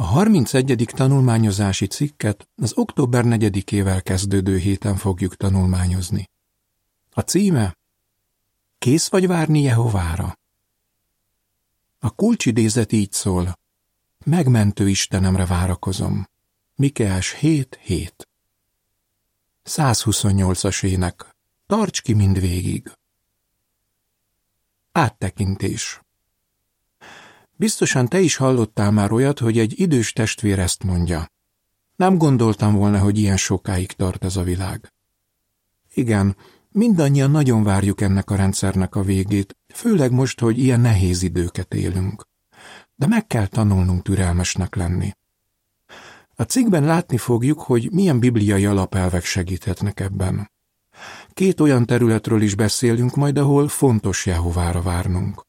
A 31. tanulmányozási cikket az október 4-ével kezdődő héten fogjuk tanulmányozni. A címe Kész vagy várni Jehovára? A kulcsidézet így szól. Megmentő Istenemre várakozom. Mikeás 7 7 128-as ének. Tarts ki mind végig. Áttekintés. Biztosan te is hallottál már olyat, hogy egy idős testvér ezt mondja. Nem gondoltam volna, hogy ilyen sokáig tart ez a világ. Igen, mindannyian nagyon várjuk ennek a rendszernek a végét, főleg most, hogy ilyen nehéz időket élünk. De meg kell tanulnunk türelmesnek lenni. A cikkben látni fogjuk, hogy milyen bibliai alapelvek segíthetnek ebben. Két olyan területről is beszélünk majd, ahol fontos Jehovára várnunk.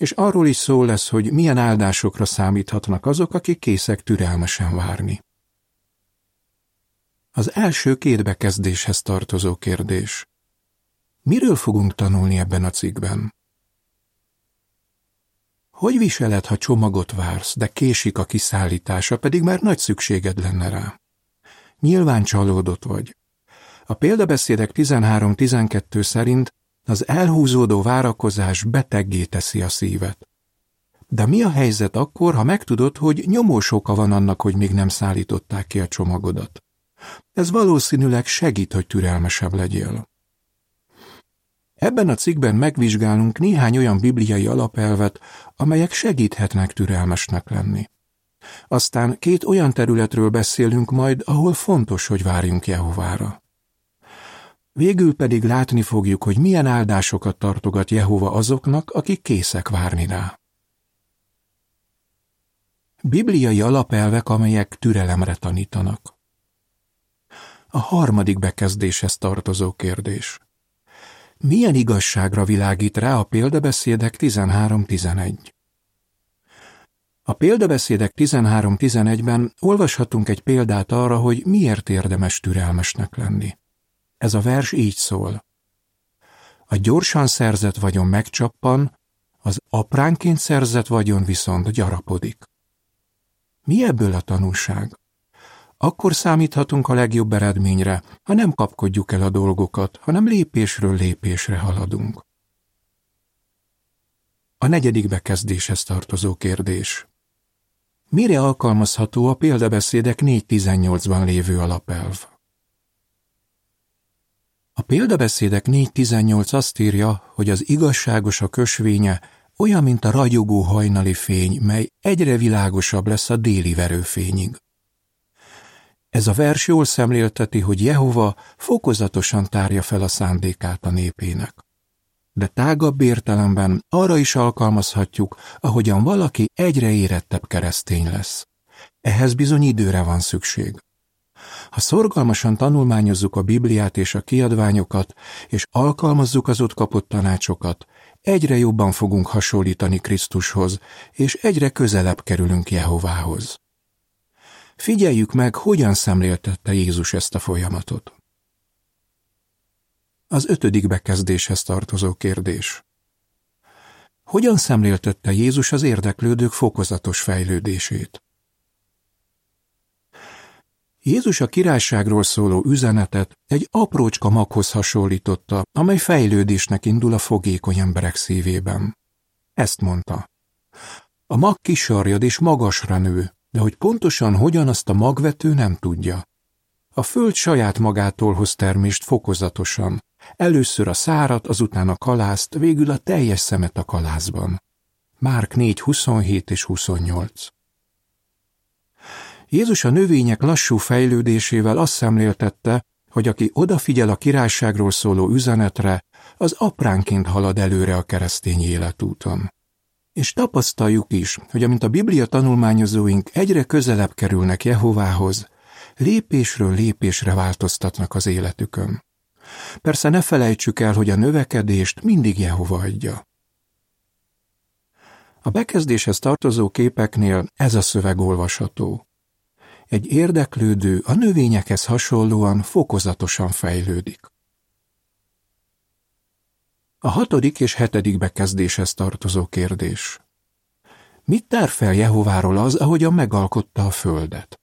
És arról is szó lesz, hogy milyen áldásokra számíthatnak azok, akik készek türelmesen várni. Az első két bekezdéshez tartozó kérdés. Miről fogunk tanulni ebben a cikkben? Hogy viseled, ha csomagot vársz, de késik a kiszállítása, pedig már nagy szükséged lenne rá? Nyilván csalódott vagy. A példabeszédek 13-12 szerint az elhúzódó várakozás beteggé teszi a szívet. De mi a helyzet akkor, ha megtudod, hogy nyomós oka van annak, hogy még nem szállították ki a csomagodat? Ez valószínűleg segít, hogy türelmesebb legyél. Ebben a cikkben megvizsgálunk néhány olyan bibliai alapelvet, amelyek segíthetnek türelmesnek lenni. Aztán két olyan területről beszélünk majd, ahol fontos, hogy várjunk Jehovára. Végül pedig látni fogjuk, hogy milyen áldásokat tartogat Jehova azoknak, akik készek várni rá. Bibliai alapelvek, amelyek türelemre tanítanak. A harmadik bekezdéshez tartozó kérdés. Milyen igazságra világít rá a példabeszédek 13-11? A példabeszédek 13-11-ben olvashatunk egy példát arra, hogy miért érdemes türelmesnek lenni. Ez a vers így szól. A gyorsan szerzett vagyon megcsappan, az apránként szerzett vagyon viszont gyarapodik. Mi ebből a tanulság? Akkor számíthatunk a legjobb eredményre, ha nem kapkodjuk el a dolgokat, hanem lépésről lépésre haladunk. A negyedik bekezdéshez tartozó kérdés. Mire alkalmazható a példabeszédek 4.18-ban lévő alapelv? A példabeszédek 4.18 azt írja, hogy az igazságos a kösvénye olyan, mint a ragyogó hajnali fény, mely egyre világosabb lesz a déli verőfényig. Ez a vers jól szemlélteti, hogy Jehova fokozatosan tárja fel a szándékát a népének. De tágabb értelemben arra is alkalmazhatjuk, ahogyan valaki egyre érettebb keresztény lesz. Ehhez bizony időre van szükség. Ha szorgalmasan tanulmányozzuk a Bibliát és a kiadványokat, és alkalmazzuk az ott kapott tanácsokat, egyre jobban fogunk hasonlítani Krisztushoz, és egyre közelebb kerülünk Jehovához. Figyeljük meg, hogyan szemléltette Jézus ezt a folyamatot. Az ötödik bekezdéshez tartozó kérdés. Hogyan szemléltette Jézus az érdeklődők fokozatos fejlődését? Jézus a királyságról szóló üzenetet egy aprócska maghoz hasonlította, amely fejlődésnek indul a fogékony emberek szívében. Ezt mondta. A mag kisarjad és magasra nő, de hogy pontosan hogyan azt a magvető nem tudja. A föld saját magától hoz termést fokozatosan. Először a szárat, azután a kalászt, végül a teljes szemet a kalászban. Márk 4, 27 és 28 Jézus a növények lassú fejlődésével azt szemléltette, hogy aki odafigyel a királyságról szóló üzenetre, az apránként halad előre a keresztény életúton. És tapasztaljuk is, hogy amint a Biblia tanulmányozóink egyre közelebb kerülnek Jehovához, lépésről lépésre változtatnak az életükön. Persze ne felejtsük el, hogy a növekedést mindig Jehova adja. A bekezdéshez tartozó képeknél ez a szöveg olvasható. Egy érdeklődő a növényekhez hasonlóan fokozatosan fejlődik. A hatodik és hetedik bekezdéshez tartozó kérdés. Mit tár fel Jehováról az, ahogyan megalkotta a földet?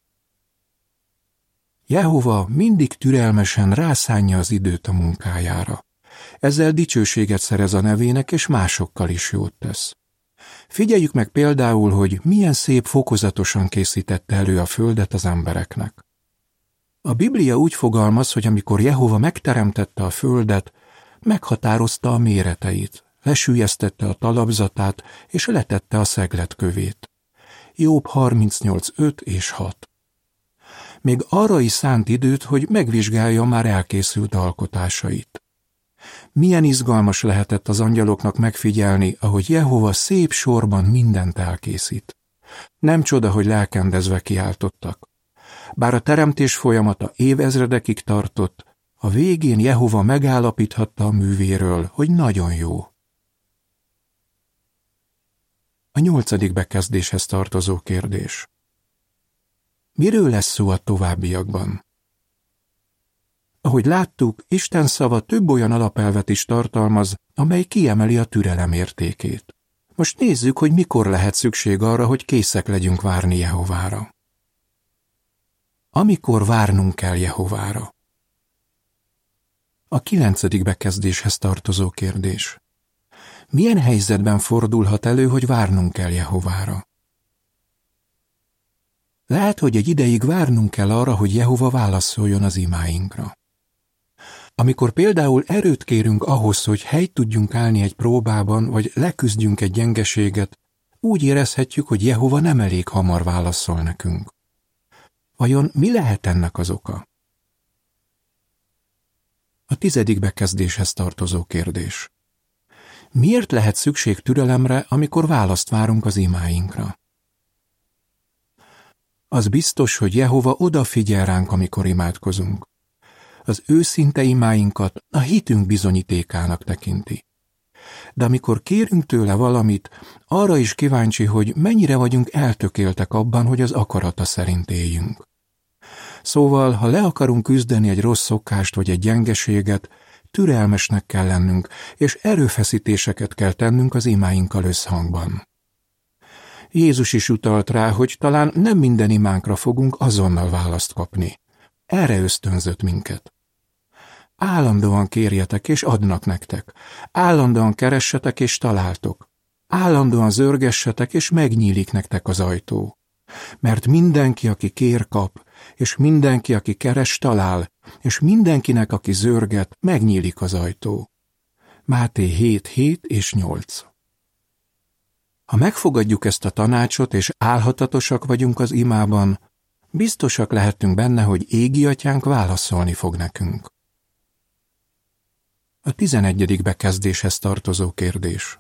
Jehova mindig türelmesen rászánja az időt a munkájára. Ezzel dicsőséget szerez a nevének, és másokkal is jót tesz. Figyeljük meg például, hogy milyen szép fokozatosan készítette elő a földet az embereknek. A Biblia úgy fogalmaz, hogy amikor Jehova megteremtette a földet, meghatározta a méreteit, lesülyeztette a talapzatát, és letette a szegletkövét. Jobb 38.5 és 6. Még arra is szánt időt, hogy megvizsgálja már elkészült alkotásait. Milyen izgalmas lehetett az angyaloknak megfigyelni, ahogy Jehova szép sorban mindent elkészít. Nem csoda, hogy lelkendezve kiáltottak. Bár a teremtés folyamata évezredekig tartott, a végén Jehova megállapíthatta a művéről, hogy nagyon jó. A nyolcadik bekezdéshez tartozó kérdés. Miről lesz szó a továbbiakban? Ahogy láttuk, Isten szava több olyan alapelvet is tartalmaz, amely kiemeli a türelem értékét. Most nézzük, hogy mikor lehet szükség arra, hogy készek legyünk várni Jehovára. Amikor várnunk kell Jehovára. A kilencedik bekezdéshez tartozó kérdés. Milyen helyzetben fordulhat elő, hogy várnunk kell Jehovára? Lehet, hogy egy ideig várnunk kell arra, hogy Jehova válaszoljon az imáinkra. Amikor például erőt kérünk ahhoz, hogy helyt tudjunk állni egy próbában, vagy leküzdjünk egy gyengeséget, úgy érezhetjük, hogy Jehova nem elég hamar válaszol nekünk. Vajon mi lehet ennek az oka? A tizedik bekezdéshez tartozó kérdés. Miért lehet szükség türelemre, amikor választ várunk az imáinkra? Az biztos, hogy Jehova odafigyel ránk, amikor imádkozunk az őszinte imáinkat a hitünk bizonyítékának tekinti. De amikor kérünk tőle valamit, arra is kíváncsi, hogy mennyire vagyunk eltökéltek abban, hogy az akarata szerint éljünk. Szóval, ha le akarunk küzdeni egy rossz szokást vagy egy gyengeséget, türelmesnek kell lennünk, és erőfeszítéseket kell tennünk az imáinkkal összhangban. Jézus is utalt rá, hogy talán nem minden imánkra fogunk azonnal választ kapni. Erre ösztönzött minket. Állandóan kérjetek, és adnak nektek. Állandóan keressetek, és találtok. Állandóan zörgessetek, és megnyílik nektek az ajtó. Mert mindenki, aki kér, kap, és mindenki, aki keres, talál, és mindenkinek, aki zörget, megnyílik az ajtó. Máté 7, 7 és 8 Ha megfogadjuk ezt a tanácsot, és álhatatosak vagyunk az imában, biztosak lehetünk benne, hogy égi atyánk válaszolni fog nekünk. A tizenegyedik bekezdéshez tartozó kérdés.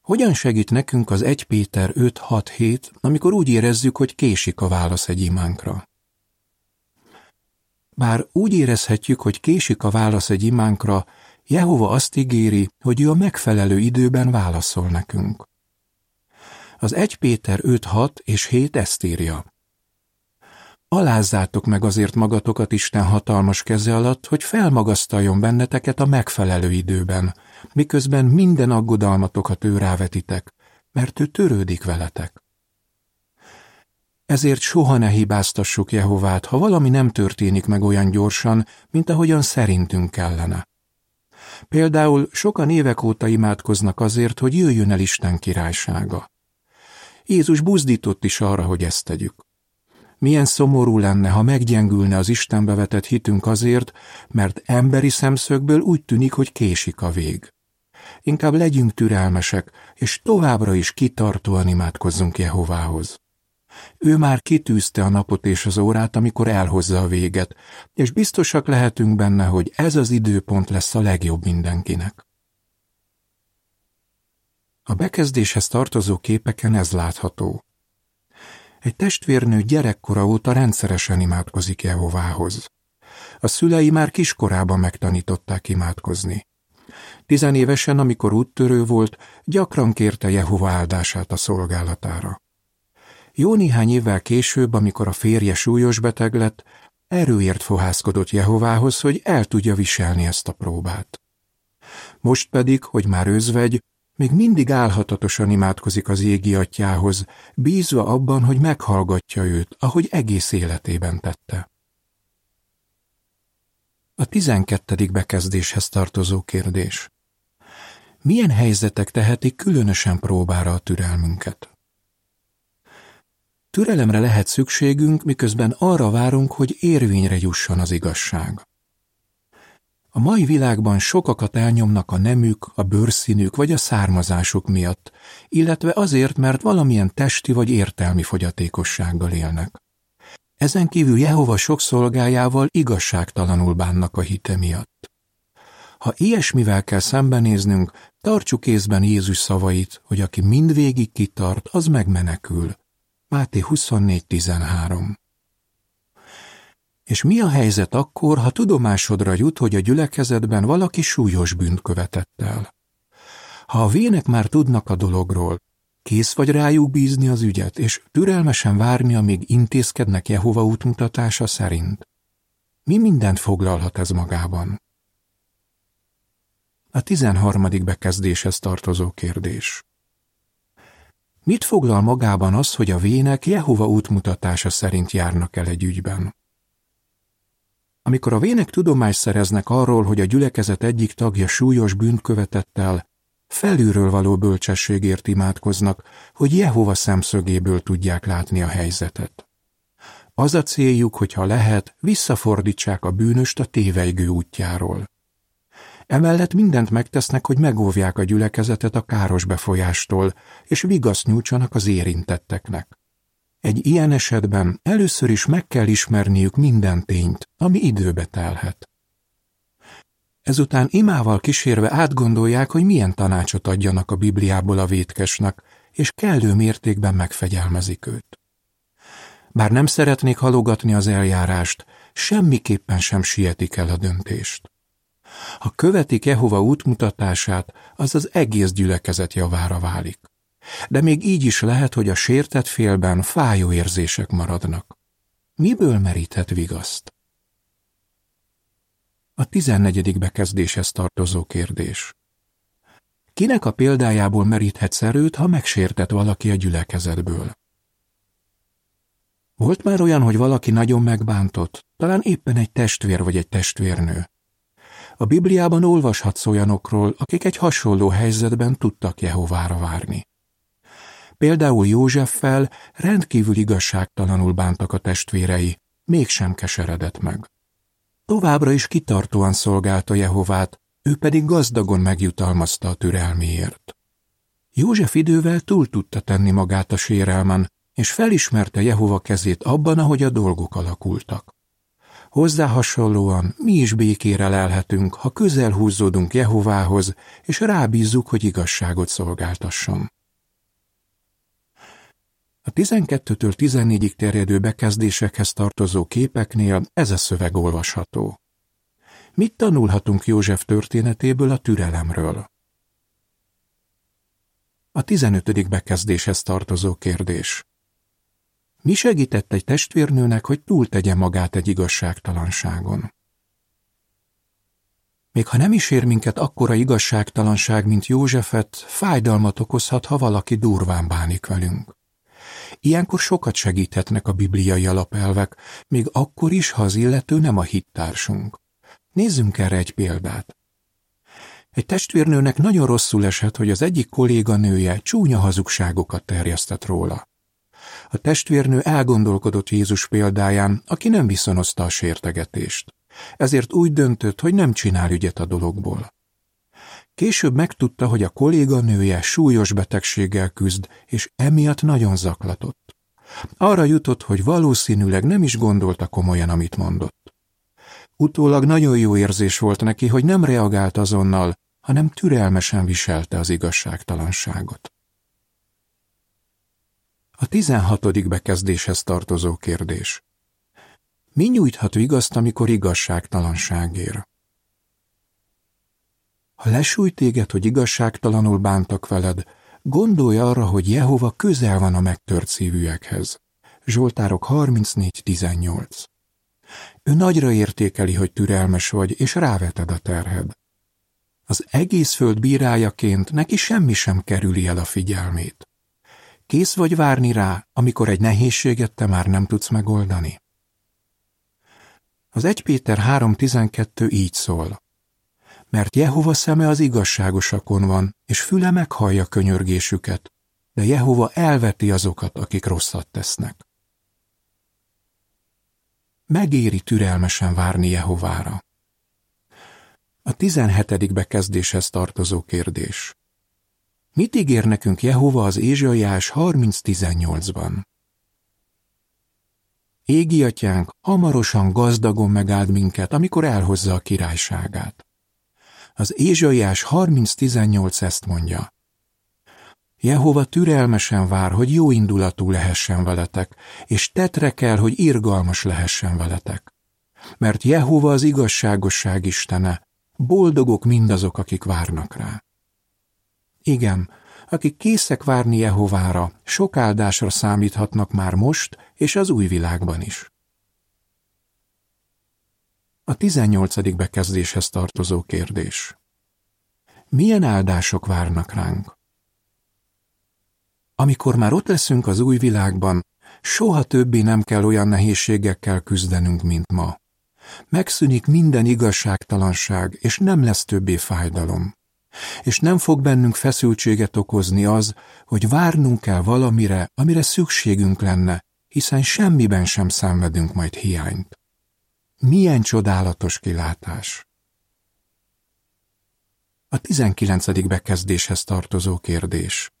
Hogyan segít nekünk az 1 Péter 5-6-7, amikor úgy érezzük, hogy késik a válasz egy imánkra? Bár úgy érezhetjük, hogy késik a válasz egy imánkra, Jehova azt ígéri, hogy ő a megfelelő időben válaszol nekünk. Az 1 Péter 5-6 és 7 ezt írja. Alázzátok meg azért magatokat Isten hatalmas keze alatt, hogy felmagasztaljon benneteket a megfelelő időben, miközben minden aggodalmatokat ő rávetitek, mert ő törődik veletek. Ezért soha ne hibáztassuk Jehovát, ha valami nem történik meg olyan gyorsan, mint ahogyan szerintünk kellene. Például sokan évek óta imádkoznak azért, hogy jöjjön el Isten királysága. Jézus buzdított is arra, hogy ezt tegyük. Milyen szomorú lenne, ha meggyengülne az Istenbe vetett hitünk azért, mert emberi szemszögből úgy tűnik, hogy késik a vég. Inkább legyünk türelmesek, és továbbra is kitartóan imádkozzunk Jehovához. Ő már kitűzte a napot és az órát, amikor elhozza a véget, és biztosak lehetünk benne, hogy ez az időpont lesz a legjobb mindenkinek. A bekezdéshez tartozó képeken ez látható. Egy testvérnő gyerekkora óta rendszeresen imádkozik Jehovához. A szülei már kiskorában megtanították imádkozni. Tizenévesen, amikor úttörő volt, gyakran kérte Jehova áldását a szolgálatára. Jó néhány évvel később, amikor a férje súlyos beteg lett, erőért fohászkodott Jehovához, hogy el tudja viselni ezt a próbát. Most pedig, hogy már özvegy, még mindig álhatatosan imádkozik az égi atyához, bízva abban, hogy meghallgatja őt, ahogy egész életében tette. A tizenkettedik bekezdéshez tartozó kérdés. Milyen helyzetek tehetik különösen próbára a türelmünket? Türelemre lehet szükségünk, miközben arra várunk, hogy érvényre jusson az igazság. A mai világban sokakat elnyomnak a nemük, a bőrszínük vagy a származásuk miatt, illetve azért, mert valamilyen testi vagy értelmi fogyatékossággal élnek. Ezen kívül Jehova sok szolgájával igazságtalanul bánnak a hite miatt. Ha ilyesmivel kell szembenéznünk, tartsuk észben Jézus szavait, hogy aki mindvégig kitart, az megmenekül. Máté 24.13 És mi a helyzet akkor, ha tudomásodra jut, hogy a gyülekezetben valaki súlyos bűnt követett el? Ha a vének már tudnak a dologról, kész vagy rájuk bízni az ügyet, és türelmesen várni, amíg intézkednek Jehova útmutatása szerint. Mi mindent foglalhat ez magában? A tizenharmadik bekezdéshez tartozó kérdés. Mit foglal magában az, hogy a vének Jehova útmutatása szerint járnak el egy ügyben? Amikor a vének tudomást szereznek arról, hogy a gyülekezet egyik tagja súlyos bűnt követett el, felülről való bölcsességért imádkoznak, hogy Jehova szemszögéből tudják látni a helyzetet. Az a céljuk, hogyha lehet, visszafordítsák a bűnöst a téveigő útjáról. Emellett mindent megtesznek, hogy megóvják a gyülekezetet a káros befolyástól, és vigaszt nyújtsanak az érintetteknek. Egy ilyen esetben először is meg kell ismerniük minden tényt, ami időbe telhet. Ezután imával kísérve átgondolják, hogy milyen tanácsot adjanak a Bibliából a vétkesnek, és kellő mértékben megfegyelmezik őt. Bár nem szeretnék halogatni az eljárást, semmiképpen sem sietik el a döntést. Ha követik Jehova útmutatását, az az egész gyülekezet javára válik. De még így is lehet, hogy a sértett félben fájó érzések maradnak. Miből meríthet vigaszt? A tizennegyedik bekezdéshez tartozó kérdés. Kinek a példájából meríthetsz erőt, ha megsértett valaki a gyülekezetből? Volt már olyan, hogy valaki nagyon megbántott, talán éppen egy testvér vagy egy testvérnő. A Bibliában olvashatsz olyanokról, akik egy hasonló helyzetben tudtak Jehovára várni. Például Józseffel rendkívül igazságtalanul bántak a testvérei, mégsem keseredett meg. Továbbra is kitartóan szolgálta Jehovát, ő pedig gazdagon megjutalmazta a türelmiért. József idővel túl tudta tenni magát a sérelmen, és felismerte Jehova kezét abban, ahogy a dolgok alakultak. Hozzá hasonlóan mi is békére lelhetünk, ha közel húzódunk Jehovához, és rábízzuk, hogy igazságot szolgáltasson. A 12-től 14-ig terjedő bekezdésekhez tartozó képeknél ez a szöveg olvasható. Mit tanulhatunk József történetéből a türelemről? A 15. bekezdéshez tartozó kérdés. Mi segített egy testvérnőnek, hogy túltegye magát egy igazságtalanságon? Még ha nem is ér minket akkora igazságtalanság, mint Józsefet, fájdalmat okozhat, ha valaki durván bánik velünk. Ilyenkor sokat segíthetnek a bibliai alapelvek, még akkor is, ha az illető nem a hittársunk. Nézzünk erre egy példát. Egy testvérnőnek nagyon rosszul esett, hogy az egyik kolléganője csúnya hazugságokat terjesztett róla. A testvérnő elgondolkodott Jézus példáján, aki nem viszonozta a sértegetést. Ezért úgy döntött, hogy nem csinál ügyet a dologból. Később megtudta, hogy a kolléganője súlyos betegséggel küzd, és emiatt nagyon zaklatott. Arra jutott, hogy valószínűleg nem is gondolta komolyan, amit mondott. Utólag nagyon jó érzés volt neki, hogy nem reagált azonnal, hanem türelmesen viselte az igazságtalanságot. A tizenhatodik bekezdéshez tartozó kérdés. Mi nyújthat vigaszt, amikor igazságtalanság ér? Ha lesújt téged, hogy igazságtalanul bántak veled, gondolj arra, hogy Jehova közel van a megtört szívűekhez. Zsoltárok 34.18 Ő nagyra értékeli, hogy türelmes vagy, és ráveted a terhed. Az egész föld bírájaként neki semmi sem kerüli el a figyelmét. Kész vagy várni rá, amikor egy nehézséget te már nem tudsz megoldani? Az 1 Péter 3.12 így szól. Mert Jehova szeme az igazságosakon van, és füle meghallja könyörgésüket, de Jehova elveti azokat, akik rosszat tesznek. Megéri türelmesen várni Jehovára. A 17. bekezdéshez tartozó kérdés. Mit ígér nekünk Jehova az Ézsaiás 30.18-ban? Égi atyánk hamarosan gazdagon megáld minket, amikor elhozza a királyságát. Az Ézsaiás 30.18 ezt mondja. Jehova türelmesen vár, hogy jó indulatú lehessen veletek, és tetre kell, hogy irgalmas lehessen veletek. Mert Jehova az igazságosság istene, boldogok mindazok, akik várnak rá. Igen, akik készek várni Jehovára, sok áldásra számíthatnak már most és az új világban is. A 18. bekezdéshez tartozó kérdés. Milyen áldások várnak ránk? Amikor már ott leszünk az új világban, soha többé nem kell olyan nehézségekkel küzdenünk, mint ma. Megszűnik minden igazságtalanság, és nem lesz többé fájdalom. És nem fog bennünk feszültséget okozni az, hogy várnunk kell valamire, amire szükségünk lenne, hiszen semmiben sem szenvedünk majd hiányt. Milyen csodálatos kilátás! A tizenkilencedik bekezdéshez tartozó kérdés.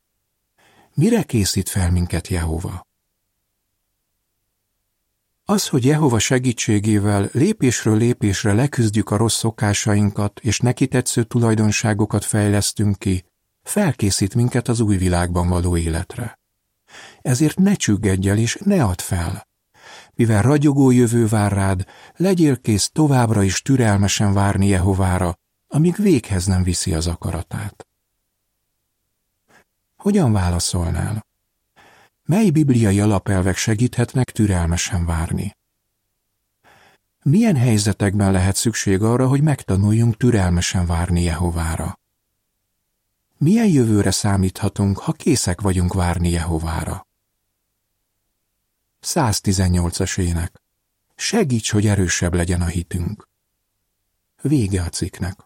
Mire készít fel minket Jehova? Az, hogy Jehova segítségével lépésről lépésre leküzdjük a rossz szokásainkat és neki tetsző tulajdonságokat fejlesztünk ki, felkészít minket az új világban való életre. Ezért ne csüggedj el és ne add fel. Mivel ragyogó jövő vár rád, legyél kész továbbra is türelmesen várni Jehovára, amíg véghez nem viszi az akaratát. Hogyan válaszolnál? Mely bibliai alapelvek segíthetnek türelmesen várni? Milyen helyzetekben lehet szükség arra, hogy megtanuljunk türelmesen várni Jehovára? Milyen jövőre számíthatunk, ha készek vagyunk várni Jehovára? 118-as ének. Segíts, hogy erősebb legyen a hitünk. Vége a cikknek.